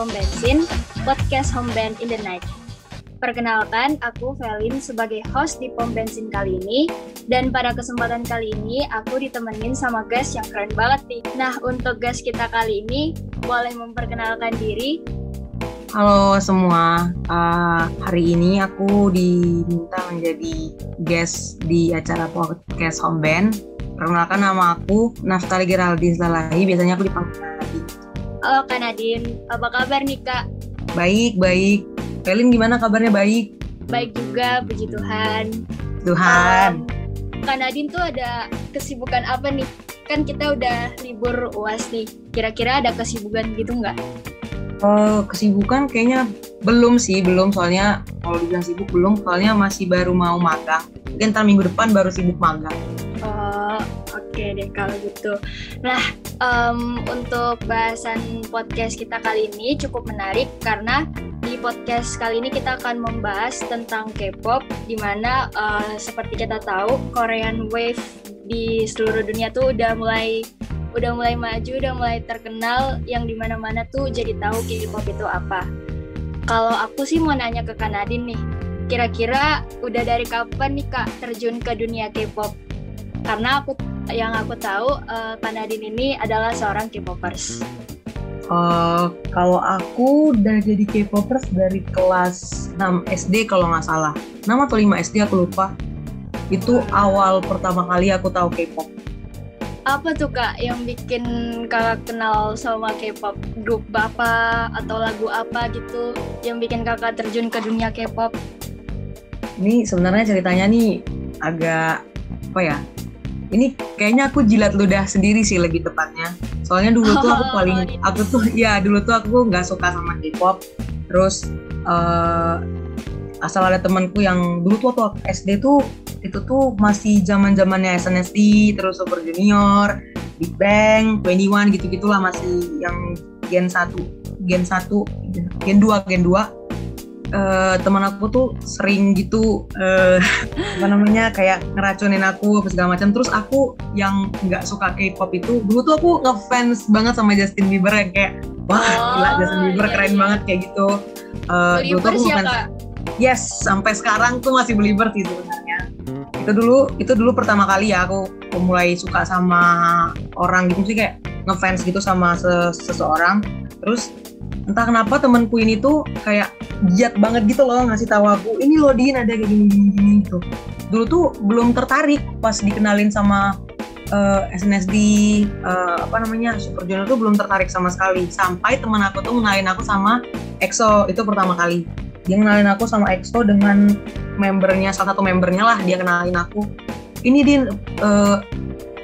Pom Bensin, podcast Home Band in the Night. Perkenalkan, aku Velin sebagai host di Pom Bensin kali ini, dan pada kesempatan kali ini aku ditemenin sama guest yang keren banget nih. Nah, untuk guest kita kali ini, boleh memperkenalkan diri. Halo semua, uh, hari ini aku diminta menjadi guest di acara podcast Home Band. Perkenalkan nama aku Naftali Geraldis Lalahi, biasanya aku dipanggil Nadine. Halo Kak Nadine, apa kabar nih Kak? Baik, baik. Pelin gimana kabarnya baik? Baik juga, puji Tuhan. Tuhan. Um, Kak Nadine tuh ada kesibukan apa nih? Kan kita udah libur UAS nih. Kira-kira ada kesibukan gitu nggak? Oh, kesibukan kayaknya belum sih, belum soalnya kalau dibilang sibuk belum, soalnya masih baru mau magang. Mungkin ntar minggu depan baru sibuk magang. Oh, oke deh kalau gitu. Nah, um, untuk bahasan podcast kita kali ini cukup menarik karena di podcast kali ini kita akan membahas tentang K-pop, di mana uh, seperti kita tahu Korean Wave di seluruh dunia tuh udah mulai udah mulai maju, udah mulai terkenal yang di mana-mana tuh jadi tahu K-pop itu apa. Kalau aku sih mau nanya ke Kanadin nih, kira-kira udah dari kapan nih Kak terjun ke dunia K-pop? Karena aku yang aku tahu uh, Kanadin ini adalah seorang K-popers. Uh, kalau aku udah jadi K-popers dari kelas 6 SD kalau nggak salah. 6 atau 5 SD aku lupa. Itu awal pertama kali aku tahu K-pop apa tuh kak yang bikin kakak kenal sama K-pop grup apa atau lagu apa gitu yang bikin kakak terjun ke dunia K-pop? Ini sebenarnya ceritanya nih agak apa ya? Ini kayaknya aku jilat ludah sendiri sih lebih tepatnya. Soalnya dulu tuh aku paling aku tuh ya dulu tuh aku nggak suka sama K-pop. Terus uh, asal ada temanku yang dulu tuh waktu SD tuh itu tuh masih zaman zamannya SNSD terus Super Junior Big Bang 21 gitu gitulah masih yang Gen 1 Gen 1 Gen 2 Gen 2 Uh, teman aku tuh sering gitu uh, apa namanya kayak ngeracunin aku apa segala macam. Terus aku yang nggak suka K-pop itu dulu tuh aku ngefans banget sama Justin Bieber yang kayak wah oh, gila Justin Bieber iya, keren iya. banget kayak gitu. Uh, dulu tuh aku ngefans yes sampai sekarang tuh masih believer sih sebenarnya. Itu dulu itu dulu pertama kali ya aku, mulai suka sama orang gitu. Sih kayak ngefans gitu sama seseorang. Terus entah kenapa temanku ini tuh kayak giat banget gitu loh ngasih tahu aku ini loh Din ada kayak gini gini gini gitu. Dulu tuh belum tertarik pas dikenalin sama uh, eh, SNSD uh, eh, apa namanya Super Junior tuh belum tertarik sama sekali. Sampai teman aku tuh ngenalin aku sama EXO itu pertama kali. Dia kenalin aku sama EXO dengan membernya salah satu membernya lah dia kenalin aku. Ini din uh,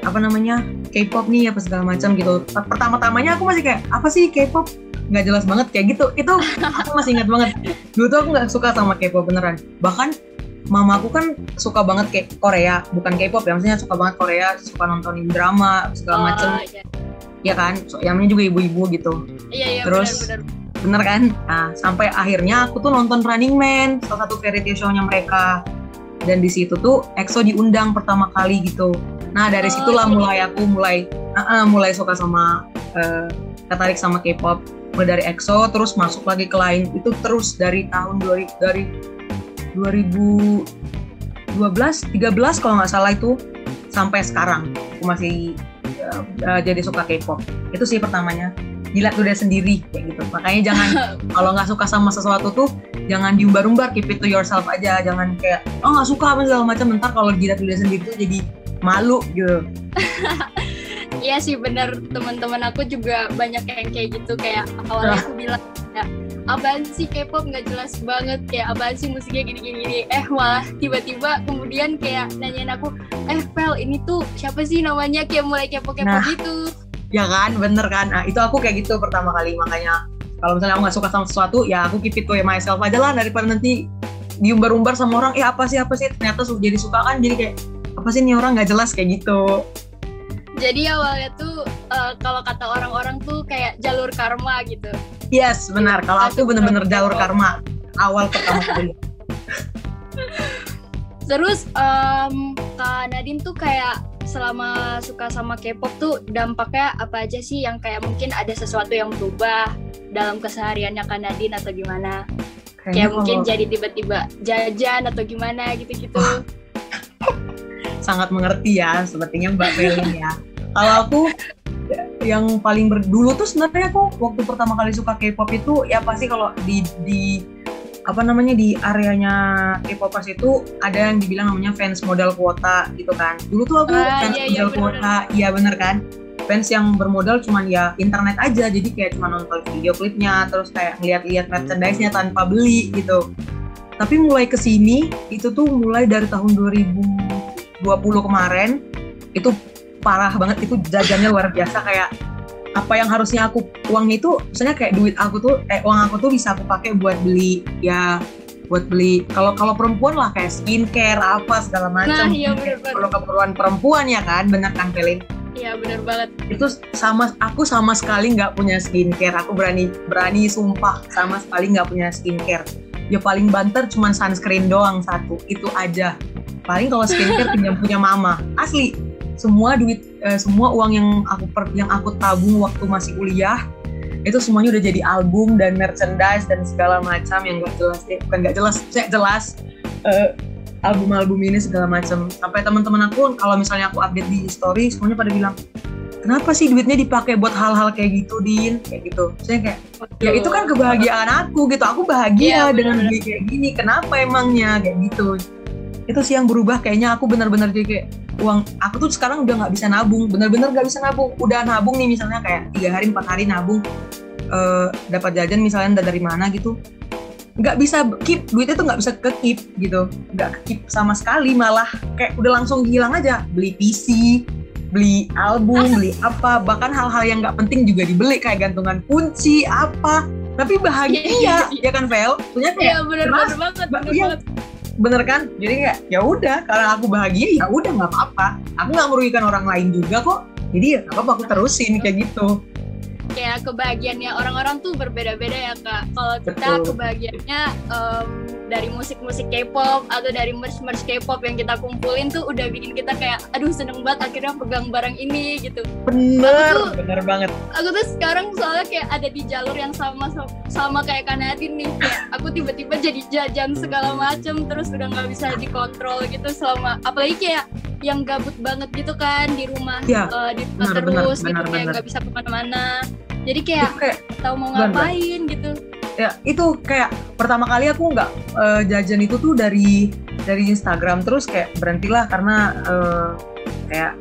apa namanya K-pop nih apa segala macam gitu. Pertama-tamanya aku masih kayak apa sih K-pop nggak jelas banget kayak gitu. Itu aku masih ingat banget. Dulu tuh aku nggak suka sama K-pop beneran. Bahkan mamaku kan suka banget kayak Korea bukan K-pop ya maksudnya suka banget Korea suka nontonin drama segala oh, macem. iya. ya kan? So, yang juga ibu-ibu gitu. Iya, iya, terus bener, bener bener kan? Nah sampai akhirnya aku tuh nonton Running Man salah satu variety show-nya mereka. Dan di situ tuh EXO diundang pertama kali gitu. Nah dari oh, situlah iya. mulai aku mulai uh, uh, mulai suka sama uh, tertarik sama K-pop mulai dari EXO terus masuk lagi ke lain. Itu terus dari tahun 2000 dari 2012 13 kalau nggak salah itu sampai sekarang. Aku masih uh, uh, jadi suka K-pop. Itu sih pertamanya. Gila udah sendiri kayak gitu. Makanya jangan kalau nggak suka sama sesuatu tuh jangan diumbar-umbar keep it to yourself aja. Jangan kayak oh nggak suka apa segala macam. Ntar kalau gila udah sendiri tuh jadi malu gitu Iya sih bener. Teman-teman aku juga banyak yang kayak gitu. Kayak awalnya aku bilang ya apaan sih K-pop? Nggak jelas banget. Kayak apaan sih musiknya gini-gini? Eh malah tiba-tiba kemudian kayak nanyain aku eh Pel ini tuh siapa sih namanya? Kayak mulai kepo-kepo nah. gitu. Ya kan? Bener kan? Nah, itu aku kayak gitu pertama kali. Makanya kalau misalnya aku nggak suka sama sesuatu ya aku keep it to myself aja lah. Daripada nanti diumbar-umbar sama orang eh apa sih? Apa sih? Ternyata jadi suka kan? Jadi kayak apa sih nih orang? Nggak jelas. Kayak gitu jadi awalnya tuh uh, kalau kata orang-orang tuh kayak jalur karma gitu. Yes benar. Kalau aku bener-bener jalur karma. Awal pertama kali terus um, kak Nadine tuh kayak selama suka sama K-pop tuh dampaknya apa aja sih? Yang kayak mungkin ada sesuatu yang berubah dalam kesehariannya Kak Nadine atau gimana? Kayak mungkin jadi tiba-tiba jajan atau gimana gitu-gitu. Sangat mengerti ya, sepertinya Mbak Felin ya. Kalau aku yang paling berdulu tuh sebenarnya aku waktu pertama kali suka K-pop itu ya pasti kalau di di apa namanya di areanya K-popers itu ada yang dibilang namanya fans modal kuota gitu kan. Dulu tuh aku ah, fans iya, iya modal iya, kuota, iya bener kan? Fans yang bermodal cuman ya internet aja, jadi kayak cuma nonton video klipnya, terus kayak ngeliat-liat merchandise-nya tanpa beli gitu. Tapi mulai ke sini itu tuh mulai dari tahun 2020 kemarin itu parah banget itu jajannya luar biasa kayak apa yang harusnya aku uang itu misalnya kayak duit aku tuh eh uang aku tuh bisa aku pakai buat beli ya buat beli kalau kalau perempuan lah kayak skincare apa segala macam nah, iya, kalau keperluan perempuan ya kan bener kan Pelin Iya bener banget. Itu sama aku sama sekali nggak punya skincare. Aku berani berani sumpah sama sekali nggak punya skincare. Ya paling banter cuma sunscreen doang satu itu aja. Paling kalau skincare pinjam punya mama. Asli semua duit uh, semua uang yang aku per, yang aku tabung waktu masih kuliah itu semuanya udah jadi album dan merchandise dan segala macam yang gak jelas eh, bukan gak jelas saya jelas uh, album-album ini segala macam sampai teman-teman aku kalau misalnya aku update di story semuanya pada bilang kenapa sih duitnya dipakai buat hal-hal kayak gitu din? Kayak gitu. Saya kayak ya itu kan kebahagiaan aku gitu. Aku bahagia ya, dengan beli kayak gini. Kenapa emangnya? Kayak gitu. Itu sih yang berubah. Kayaknya aku benar-benar jadi kayak uang aku tuh sekarang udah nggak bisa nabung. Bener-bener nggak bisa nabung. Udah nabung nih misalnya kayak tiga hari empat hari nabung uh, dapat jajan misalnya dari mana gitu. Nggak bisa keep. Duitnya tuh nggak bisa ke keep gitu. Nggak ke keep sama sekali. Malah kayak udah langsung hilang aja. Beli PC beli album beli apa bahkan hal-hal yang nggak penting juga dibeli kayak gantungan kunci apa. Tapi bahagia yeah, yeah. ya kan Vel? Punya kayak yeah, bener, bener banget bener iya, banget. Bener kan? Jadi kayak ya udah kalau aku bahagia ya udah nggak apa-apa. Aku nggak merugikan orang lain juga kok. Jadi ya apa-apa aku terusin kayak gitu kayak kebahagiaannya orang-orang tuh berbeda-beda ya kak kalau kita kebahagiaannya um, dari musik-musik K-pop atau dari merch-merch K-pop yang kita kumpulin tuh udah bikin kita kayak aduh seneng banget akhirnya pegang barang ini gitu. Bener, tuh, bener banget. Aku tuh sekarang soalnya kayak ada di jalur yang sama sama kayak Kanadin nih. Kayak aku tiba-tiba jadi jajan segala macem terus udah nggak bisa dikontrol gitu selama apalagi kayak yang gabut banget gitu kan di rumah ya, uh, di rumah bener, terus bener, gitu bener, kayak nggak bisa ke mana-mana. Jadi kayak, kayak tahu mau ngapain bener. gitu. Ya itu kayak pertama kali aku nggak uh, jajan itu tuh dari dari Instagram terus kayak berhentilah karena uh, kayak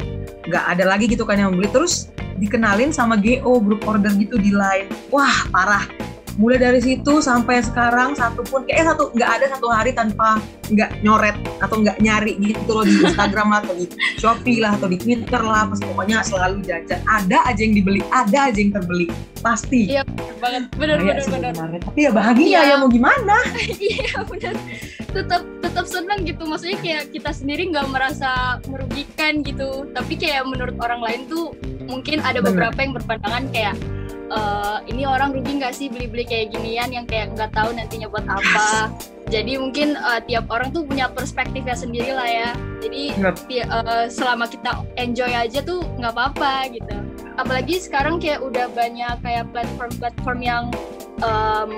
nggak ada lagi gitu kan yang beli. Terus dikenalin sama GO grup order gitu di line. Wah parah mulai dari situ sampai sekarang satu pun kayak satu nggak ada satu hari tanpa nggak nyoret atau nggak nyari gitu loh di Instagram lah atau di Shopee lah atau di Twitter lah pas pokoknya selalu jajan. Ada aja yang dibeli ada aja yang terbeli pasti. Iya banget. Benar benar benar tapi ya bahagia ya, ya mau gimana? Iya benar tetap tetap senang gitu. Maksudnya kayak kita sendiri nggak merasa merugikan gitu. Tapi kayak menurut orang lain tuh mungkin ada beberapa yang berpandangan kayak uh, ini orang rugi nggak sih beli-beli kayak ginian yang kayak nggak tahu nantinya buat apa. Jadi mungkin uh, tiap orang tuh punya perspektifnya sendiri lah ya. Jadi uh, selama kita enjoy aja tuh nggak apa-apa gitu. Apalagi sekarang kayak udah banyak kayak platform-platform yang um,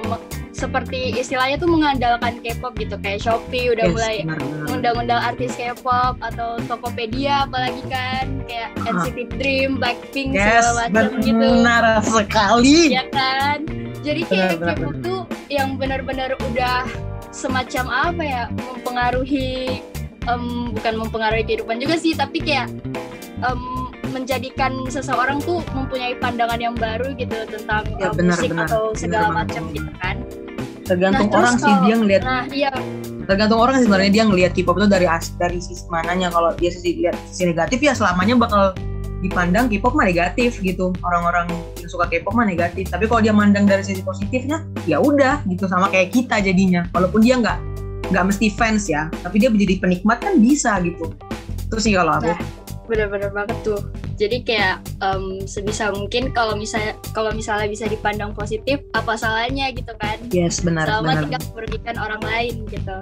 seperti istilahnya tuh mengandalkan K-pop gitu kayak Shopee udah yes, mulai undang-undang artis K-pop atau Tokopedia apalagi kan kayak uh. NCT Dream, Blackpink yes, segala macam gitu. Benar sekali. Ya kan. Jadi kayak K-pop tuh yang benar-benar udah semacam apa ya mempengaruhi um, bukan mempengaruhi kehidupan juga sih tapi kayak um, menjadikan seseorang tuh mempunyai pandangan yang baru gitu tentang ya, uh, benar, musik benar, atau segala macam gitu kan tergantung nah, orang sih dia ngelihat nah, iya. tergantung orang sih sebenarnya dia ngelihat K-pop itu dari dari sisi mananya. Kalau dia sisi lihat sisi negatif ya selamanya bakal dipandang K-pop mah negatif gitu. Orang-orang yang suka K-pop mah negatif. Tapi kalau dia mandang dari sisi positifnya ya udah gitu. Sama kayak kita jadinya. Walaupun dia nggak nggak mesti fans ya tapi dia menjadi penikmat kan bisa gitu. Itu sih kalau aku. Nah, bener-bener banget tuh jadi kayak um, sebisa mungkin kalau misalnya kalau misalnya bisa dipandang positif apa salahnya gitu kan yes benar selama benar. tidak merugikan orang lain gitu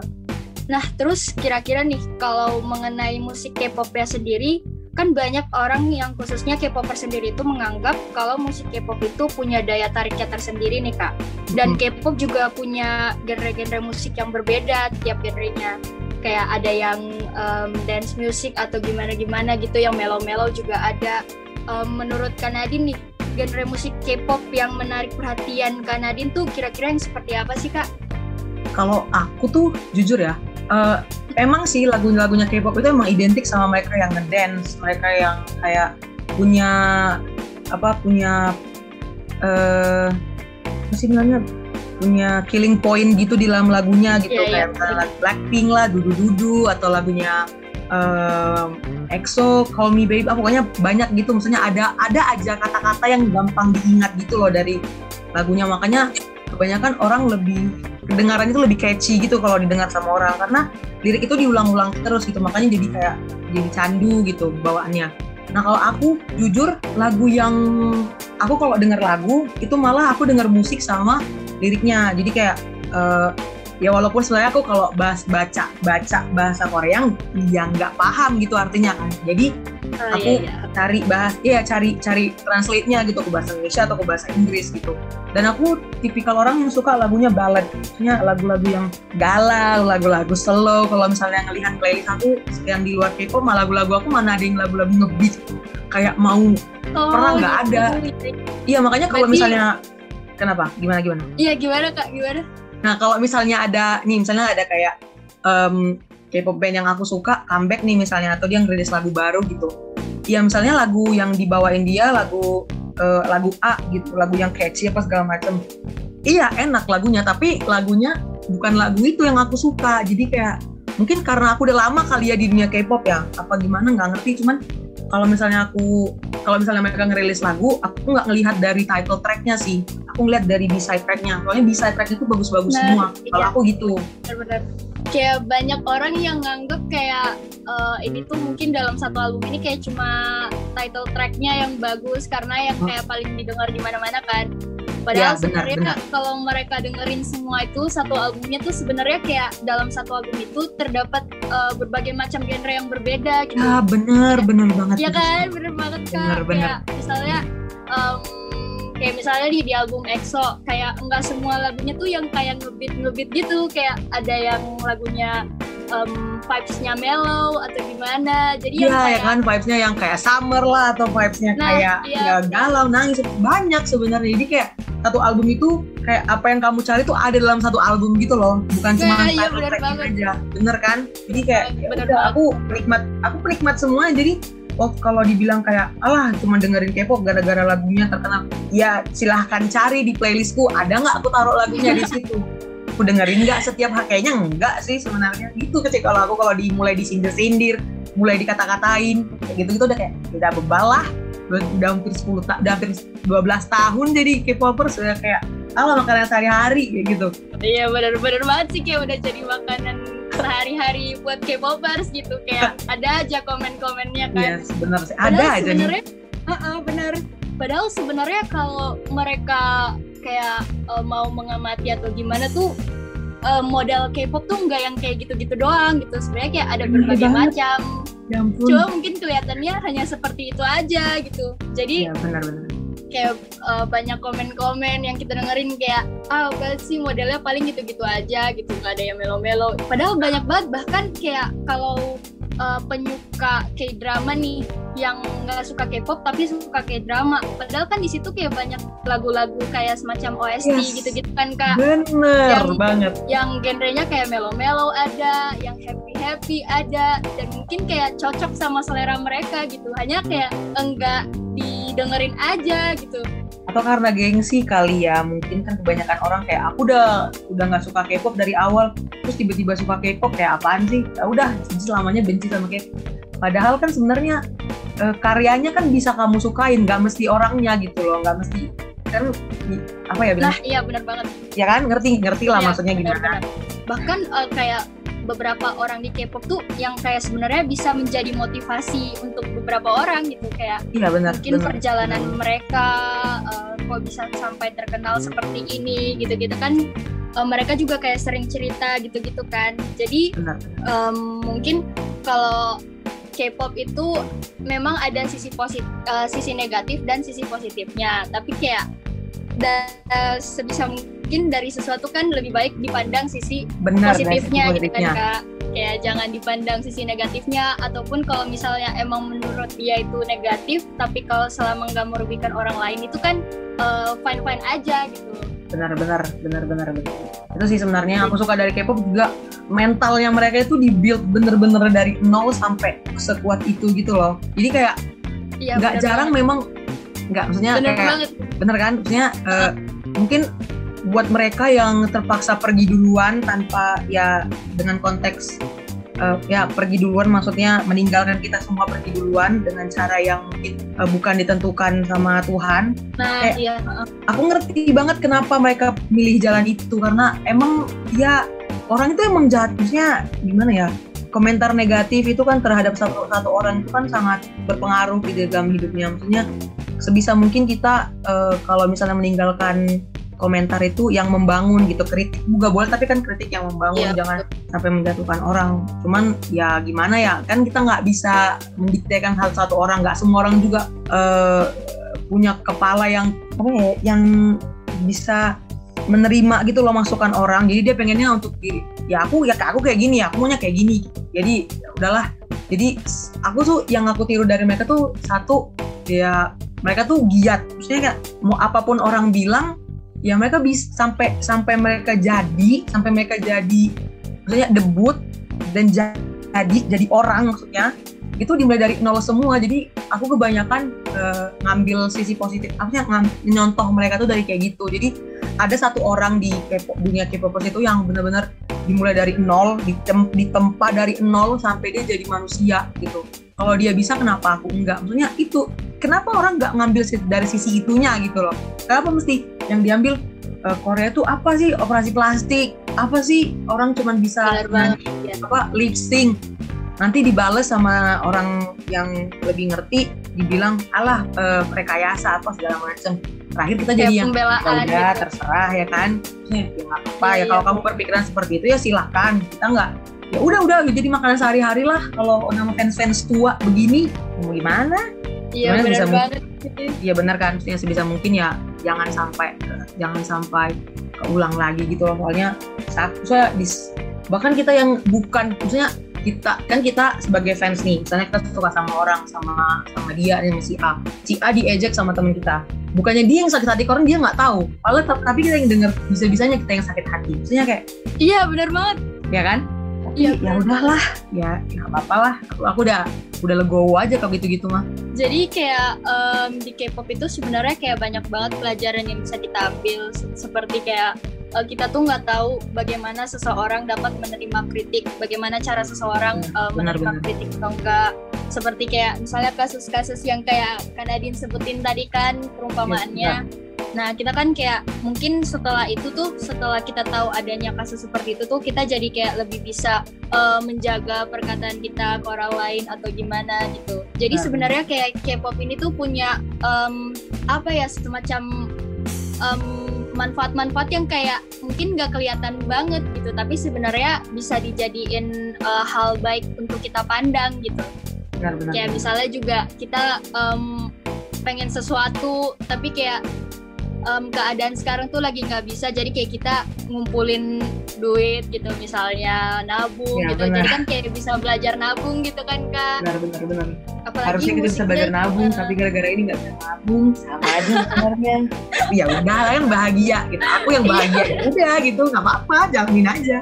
nah terus kira-kira nih kalau mengenai musik K-pop ya sendiri kan banyak orang yang khususnya K-popper sendiri itu menganggap kalau musik K-pop itu punya daya tariknya tersendiri nih kak. Dan K-pop juga punya genre-genre musik yang berbeda tiap genrenya. Kayak ada yang um, dance music atau gimana-gimana gitu, yang mellow-mellow juga ada. Um, menurut Kanadin nih, genre musik K-pop yang menarik perhatian Kanadin tuh kira-kira yang seperti apa sih kak? Kalau aku tuh jujur ya, uh, emang sih lagu-lagunya K-pop itu emang identik sama mereka yang ngedance, mereka yang kayak punya apa punya eh uh, apa sih bilangnya punya killing point gitu di dalam lagunya gitu yeah, kayak yeah. Blackpink lah, Dudu Dudu atau lagunya um, EXO, Call Me Baby, ah, pokoknya banyak gitu. Maksudnya ada ada aja kata-kata yang gampang diingat gitu loh dari lagunya. Makanya kebanyakan orang lebih kedengarannya itu lebih catchy gitu kalau didengar sama orang karena lirik itu diulang-ulang terus gitu makanya jadi kayak jadi candu gitu bawaannya nah kalau aku jujur lagu yang aku kalau denger lagu itu malah aku denger musik sama liriknya. Jadi kayak uh, ya walaupun sebenarnya aku kalau bahas baca baca bahasa Korea yang nggak paham gitu artinya kan. Jadi oh, aku iya, iya. cari bahas iya cari cari translate-nya gitu ke bahasa Indonesia atau ke bahasa Inggris gitu. Dan aku tipikal orang yang suka lagunya ballad. Maksudnya lagu-lagu yang galau lagu-lagu slow. Kalau misalnya ngelihat playlist aku yang di luar K-pop malah lagu-lagu aku mana ada yang lagu-lagu ngebeat. Kayak mau. Oh, pernah nggak ada? iya makanya kalau misalnya kenapa gimana gimana iya gimana kak gimana Nah kalau misalnya ada nih misalnya ada kayak um, K-pop band yang aku suka comeback nih misalnya atau dia ngerilis lagu baru gitu. Ya misalnya lagu yang dibawain dia lagu uh, lagu A gitu, lagu yang catchy apa segala macem. Iya enak lagunya tapi lagunya bukan lagu itu yang aku suka. Jadi kayak mungkin karena aku udah lama kali ya di dunia K-pop ya apa gimana nggak ngerti cuman kalau misalnya aku kalau misalnya mereka ngerilis lagu aku nggak ngelihat dari title tracknya sih. Aku ngeliat dari B side tracknya. Soalnya B side track itu bagus-bagus nah, semua. Iya. kalau aku gitu. Benar-benar. Kayak banyak orang yang nganggep kayak uh, ini tuh mungkin dalam satu album ini kayak cuma title tracknya yang bagus karena yang kayak paling didengar di mana-mana kan Padahal ya, sebenarnya kalau mereka dengerin semua itu satu albumnya tuh sebenarnya kayak dalam satu album itu terdapat uh, berbagai macam genre yang berbeda gitu. Ya bener bener banget. Iya kan bener banget kan. Bener bener. Kayak misalnya um, kayak misalnya di, di album EXO kayak enggak semua lagunya tuh yang kayak ngebeat ngebeat gitu kayak ada yang lagunya um, vibes-nya mellow atau gimana. Jadi ya, kayak, ya kan vibes-nya yang kayak summer lah atau vibes-nya nah, kayak iya. ya galau, nangis banyak sebenarnya. Jadi kayak satu album itu kayak apa yang kamu cari tuh ada dalam satu album gitu loh, bukan nah, cuma iya, bener aja. Bener kan? Jadi kayak ya, bener udah, aku penikmat, aku penikmat semua jadi oh kalau dibilang kayak alah cuma dengerin K-pop gara-gara lagunya terkenal ya silahkan cari di playlistku ada nggak aku taruh lagunya di situ aku dengerin nggak setiap kayaknya enggak sih sebenarnya. Gitu ketika kalau aku kalau dimulai disindir-sindir mulai dikata-katain kayak gitu gitu udah kayak udah bebal lah. Udah, hampir 10 tahun udah hampir 12 tahun jadi K-popers udah kayak ala makanan sehari-hari kayak gitu. Iya benar-benar banget sih kayak udah jadi makanan sehari-hari buat K-popers gitu. Kayak ada aja komen-komennya kan. Iya yes, benar sih. Ada aja sebenarnya uh -uh, benar padahal sebenarnya kalau mereka kayak uh, mau mengamati atau gimana tuh uh, model K-pop tuh nggak yang kayak gitu-gitu doang gitu. Sebenarnya kayak ada berbagai macam. Ya cuma mungkin kelihatannya hanya seperti itu aja gitu. Jadi ya, benar-benar kayak uh, banyak komen-komen yang kita dengerin kayak ah oh, sih modelnya paling gitu-gitu aja gitu nggak ada yang melo-melo. Padahal banyak banget bahkan kayak kalau uh, penyuka K-drama nih yang nggak suka K-pop tapi suka K-drama. Padahal kan di situ kayak banyak lagu-lagu kayak semacam OST yes. gitu-gitu kan kak. Bener yang, banget. Yang genrenya kayak melo-melo ada, yang happy-happy ada, dan mungkin kayak cocok sama selera mereka gitu. Hanya kayak enggak didengerin aja gitu. Atau karena gengsi kali ya mungkin kan kebanyakan orang kayak aku udah udah nggak suka K-pop dari awal. Terus tiba-tiba suka K-pop kayak apaan sih? Ya udah selamanya benci sama K-pop. Padahal kan sebenarnya e, karyanya kan bisa kamu sukain nggak mesti orangnya gitu loh nggak mesti kan apa ya bilang nah iya benar banget. Ya kan? Ngerti ngerti lah ya, maksudnya gimana. bener. bahkan uh, kayak beberapa orang di K-pop tuh yang kayak sebenarnya bisa menjadi motivasi untuk beberapa orang gitu kayak iya, benar, mungkin benar. perjalanan mereka uh, kok bisa sampai terkenal seperti ini gitu-gitu kan uh, mereka juga kayak sering cerita gitu-gitu kan jadi um, mungkin kalau K-pop itu memang ada sisi positif, uh, sisi negatif dan sisi positifnya. Tapi kayak dan uh, sebisa mungkin dari sesuatu kan lebih baik dipandang sisi Benar, positifnya gitu kan kak. Kayak jangan dipandang sisi negatifnya ataupun kalau misalnya emang menurut dia itu negatif, tapi kalau selama nggak merugikan orang lain itu kan fine fine aja gitu. benar benar benar benar benar itu sih sebenarnya aku suka dari K-pop juga mentalnya mereka itu dibuild bener-bener dari nol sampai sekuat itu gitu loh jadi kayak Iya. nggak bener jarang memang nggak maksudnya Bener kayak banget. bener kan maksudnya eh, mungkin buat mereka yang terpaksa pergi duluan tanpa ya dengan konteks eh, ya pergi duluan maksudnya meninggalkan kita semua pergi duluan dengan cara yang mungkin eh, bukan ditentukan sama Tuhan Nah, kayak- iya. aku ngerti banget kenapa mereka milih jalan itu karena emang ya orang itu emang jahat maksudnya gimana ya komentar negatif itu kan terhadap satu satu orang itu kan sangat berpengaruh di dalam hidupnya maksudnya sebisa mungkin kita eh, kalau misalnya meninggalkan komentar itu yang membangun gitu kritik juga boleh tapi kan kritik yang membangun Iya, jangan sampai menjatuhkan orang. Cuman ya gimana ya kan kita nggak bisa mendiktekan hal satu orang nggak semua orang juga eh, punya kepala yang apa ya yang bisa menerima gitu loh masukan orang. Jadi dia pengennya untuk diri ya aku ya aku kayak gini ya aku maunya kayak gini. Jadi ya udahlah. Jadi aku tuh yang aku tiru dari mereka tuh satu ya mereka tuh giat. Maksudnya kayak mau apa pun orang bilang ya mereka bisa sampai sampai mereka jadi sampai mereka jadi maksudnya debut dan jadi jadi orang maksudnya itu dimulai dari nol semua. Jadi aku kebanyakan eh, ngambil sisi positif maksudnya nyontoh mereka tuh dari kayak gitu. Jadi ada satu orang di K-pop, dunia K-popers itu yang benar-benar dimulai dari nol ditem, ditempa dari nol sampai dia jadi manusia gitu kalau dia bisa kenapa aku enggak maksudnya itu kenapa orang nggak ngambil dari sisi itunya gitu loh kenapa mesti yang diambil eh, Korea tuh apa sih operasi plastik apa sih orang cuman bisa Benar. Iya. apa lip sync nanti dibales sama orang yang lebih ngerti dibilang alah eh, rekayasa apa segala macam terakhir kita jadi yang ya udah gitu. terserah ya kan ya ya nggak apa Iya, ya kalau iya. kamu berpikiran seperti itu ya silahkan kita nggak ya udah udah jadi makanan sehari-hari lah. Kalau nama fans fans tua begini mau gimana? Iya benar banget. ya benar kan? Maksudnya sebisa mungkin ya jangan sampai jangan sampai keulang lagi gitu loh. Soalnya saat saya dis, bahkan kita yang bukan maksudnya kita kan kita sebagai fans nih misalnya kita suka sama orang sama sama dia nih si A. Si A diejek sama teman kita. Bukannya dia yang sakit hati orang dia nggak tahu. Kalau tapi kita yang denger bisa bisanya kita yang sakit hati. Maksudnya kayak Iya benar banget. ya kan tapi Iya, ya benar. udahlah ya ya nggak apa-apa lah aku, aku udah udah legowo aja kalau gitu-gitu mah Jadi kayak em, di K-pop itu sebenarnya kayak banyak banget pelajaran yang bisa kita ambil Se- seperti kayak eh, kita tuh nggak tahu bagaimana seseorang dapat menerima kritik, bagaimana cara seseorang Hmm, eh, menerima benar-benar. kritik atau enggak. Seperti kayak misalnya kasus-kasus yang kayak Kak Nadine sebutin tadi kan perumpamaannya. Nah, kita kan kayak mungkin setelah itu tuh, setelah kita tahu adanya kasus seperti itu tuh, kita jadi kayak lebih bisa eh, menjaga perkataan kita ke orang lain atau gimana gitu. Jadi Nah. sebenarnya kayak K-pop ini tuh punya em, apa ya semacam em, manfaat-manfaat yang kayak mungkin nggak kelihatan banget gitu, tapi sebenarnya bisa dijadiin eh, hal baik untuk kita pandang gitu benar-benar kayak misalnya juga kita em, pengen sesuatu tapi kayak em, keadaan sekarang tuh lagi nggak bisa. Jadi kayak kita ngumpulin duit gitu misalnya nabung Ya, gitu. benar. jadi kan kayak bisa belajar nabung gitu kan kak. Benar-benar benar apalagi harusnya kita bisa belajar nabung tapi gara-gara ini nggak bisa nabung sama aja sebenarnya. Ya udah kan bahagia gitu. Aku yang bahagia ya udah gitu nggak apa-apa jalanin aja.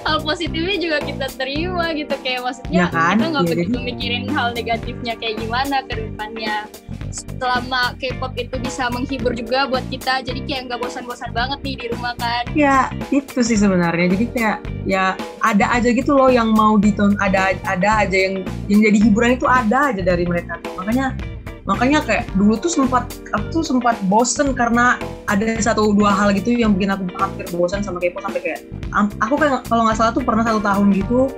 Hal positifnya juga kita terima gitu. Kayak maksudnya Ya kan? kita nggak Ya, begitu mikirin hal negatifnya kayak gimana ke depannya selama K-pop itu bisa menghibur juga buat kita jadi kayak nggak bosan-bosan banget nih di rumah kan? Ya itu sih sebenarnya. Jadi kayak ya ada aja gitu loh yang mau ditonton ada ada aja yang yang jadi hiburan itu ada aja dari mereka. Makanya makanya kayak dulu tuh sempat aku tuh sempat bosen karena ada satu dua hal gitu yang bikin aku hampir bosan sama K-pop sampai kayak aku kayak kalau nggak salah tuh pernah satu tahun gitu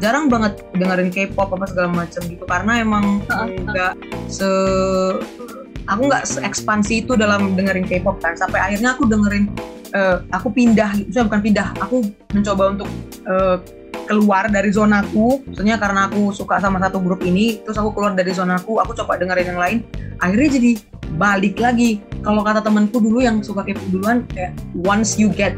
jarang banget dengerin K-pop apa segala macam gitu karena emang Heeh. nggak se aku nggak seekspansi itu dalam dengerin K-pop kan. Sampai akhirnya aku dengerin eh, aku pindah saya bukan pindah aku mencoba untuk eh, keluar dari zonaku maksudnya karena aku suka sama satu grup ini terus aku keluar dari zonaku aku coba dengerin yang lain. Akhirnya jadi balik lagi. Kalau kata temanku dulu yang suka kepo duluan kayak once you get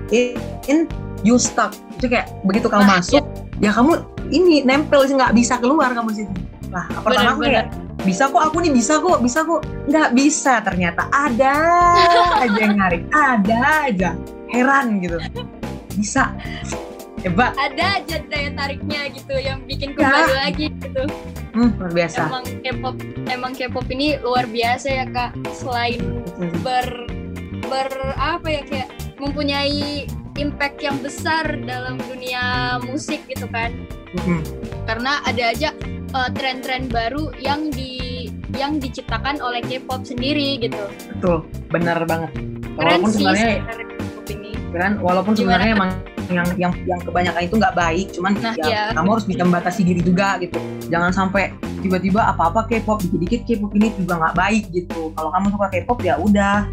in you stuck itu kayak begitu kamu Nah, masuk ya kamu ini nempel sih nggak bisa keluar kamu situ. Lah pertama aku kayak bisa kok aku nih bisa kok bisa kok. Nggak bisa ternyata ada aja yang nyari ada aja. Heran gitu. Bisa. Hebat. Ada aja daya tariknya gitu yang bikin Ya. kembali lagi gitu. Hmm, luar biasa. Emang K-pop emang K-pop ini luar biasa ya kak. Selain ber ber apa ya kayak mempunyai impact yang besar dalam dunia musik gitu kan. Hmm, karena ada aja uh, tren-tren baru yang di yang diciptakan oleh K-pop sendiri gitu. Betul benar banget. Walaupun sebenarnya kan walaupun Gimana? sebenarnya emang yang yang yang kebanyakan itu nggak baik cuman Nah, ya, iya. kamu harus bisa membatasi diri juga gitu. Jangan sampai tiba-tiba apa-apa K-pop dikit-dikit K-pop ini juga nggak baik gitu. Kalau kamu suka K-pop ya udah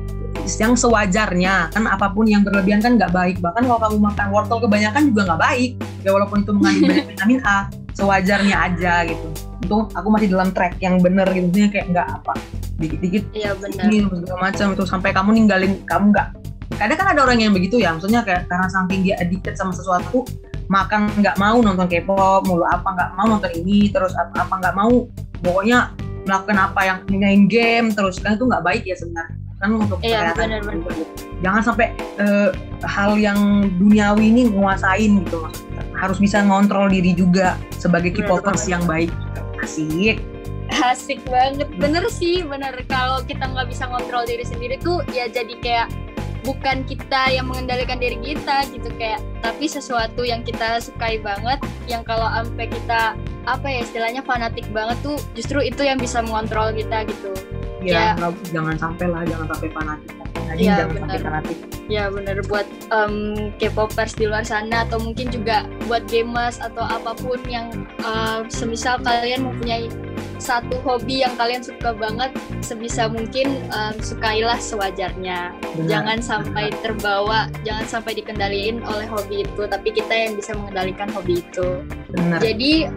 yang sewajarnya. Kan apa pun yang berlebihan kan nggak baik. Bahkan kalau kamu makan wortel kebanyakan juga nggak baik. Ya walaupun itu mengandung banyak vitamin A sewajarnya aja gitu. Untung aku masih dalam track yang bener gitu. Maksudnya kayak nggak apa dikit-dikit iya benar ini segala macam. Itu sampai kamu ninggalin kamu nggak. Kadang kan ada orang yang begitu ya. Maksudnya kayak karena saking dia addicted sama sesuatu makan nggak mau nonton K-pop mulu apa nggak mau nonton ini terus apa apa nggak mau. Pokoknya melakukan apa yang main game terus. Kan itu nggak baik ya sebenarnya kan untuk Iya, kesehatan gitu. jangan sampai eh, hal yang duniawi ini nguasain gitu. Harus bisa ngontrol diri juga sebagai K-popers yang baik. Asik. Asik banget. Bener sih bener. Kalau kita nggak bisa ngontrol diri sendiri tuh ya jadi kayak bukan kita yang mengendalikan diri kita gitu kayak tapi sesuatu yang kita sukai banget yang kalau sampai kita apa ya istilahnya fanatik banget tuh justru itu yang bisa mengontrol kita gitu ya, Ya. jangan sampai lah jangan sampai fanatik. Jadi Iya, jangan sampai benar. fanatik. Ya bener buat em, K-popers di luar sana atau mungkin juga buat gamers atau apa pun yang eh, semisal kalian mempunyai satu hobi yang kalian suka banget sebisa mungkin em, sukailah sewajarnya. Benar. jangan sampai terbawa jangan sampai dikendaliin oleh hobi itu tapi kita yang bisa mengendalikan hobi itu. Benar. Jadi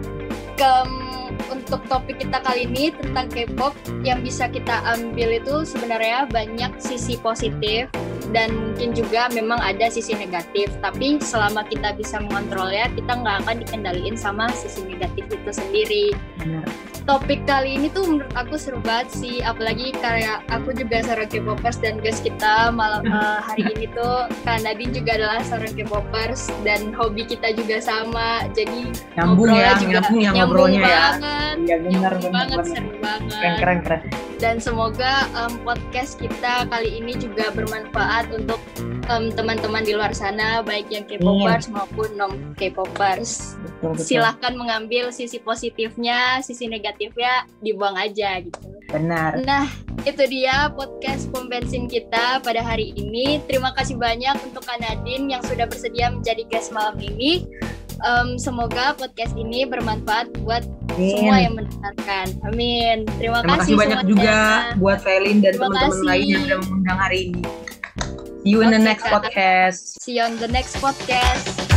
kem- untuk topik kita kali ini tentang K-pop yang bisa kita ambil itu sebenarnya banyak sisi positif dan mungkin juga memang ada sisi negatif. Tapi selama kita bisa mengontrolnya, kita nggak akan dikendaliin sama sisi negatif itu sendiri. benar Topik kali ini tuh menurut aku seru banget sih, apalagi karena aku juga seorang K-popers dan guys kita malam eh, hari ini tuh Kak Nadine juga adalah seorang K-popers dan hobi kita juga sama. Jadi nyambung ya juga nyambung ya ngobrolnya ya banget, iya benar benar banget, benar seru banget. keren keren keren Dan semoga em, podcast kita kali ini juga bermanfaat untuk em, teman-teman di luar sana, baik yang K-popers maupun non K-popers. Silahkan mengambil sisi positifnya, sisi negatifnya dibuang aja gitu. benar Nah, itu dia podcast pom bensin kita pada hari ini. Terima kasih banyak untuk Kak Nadine yang sudah bersedia menjadi guest malam ini. Em, semoga podcast ini bermanfaat buat semua Amin. yang mendengarkan. Amin. Terima, terima kasih banyak semuanya. juga buat Felin dan teman-teman lain yang sudah mengundang hari ini see you in the next podcast See you on the next podcast.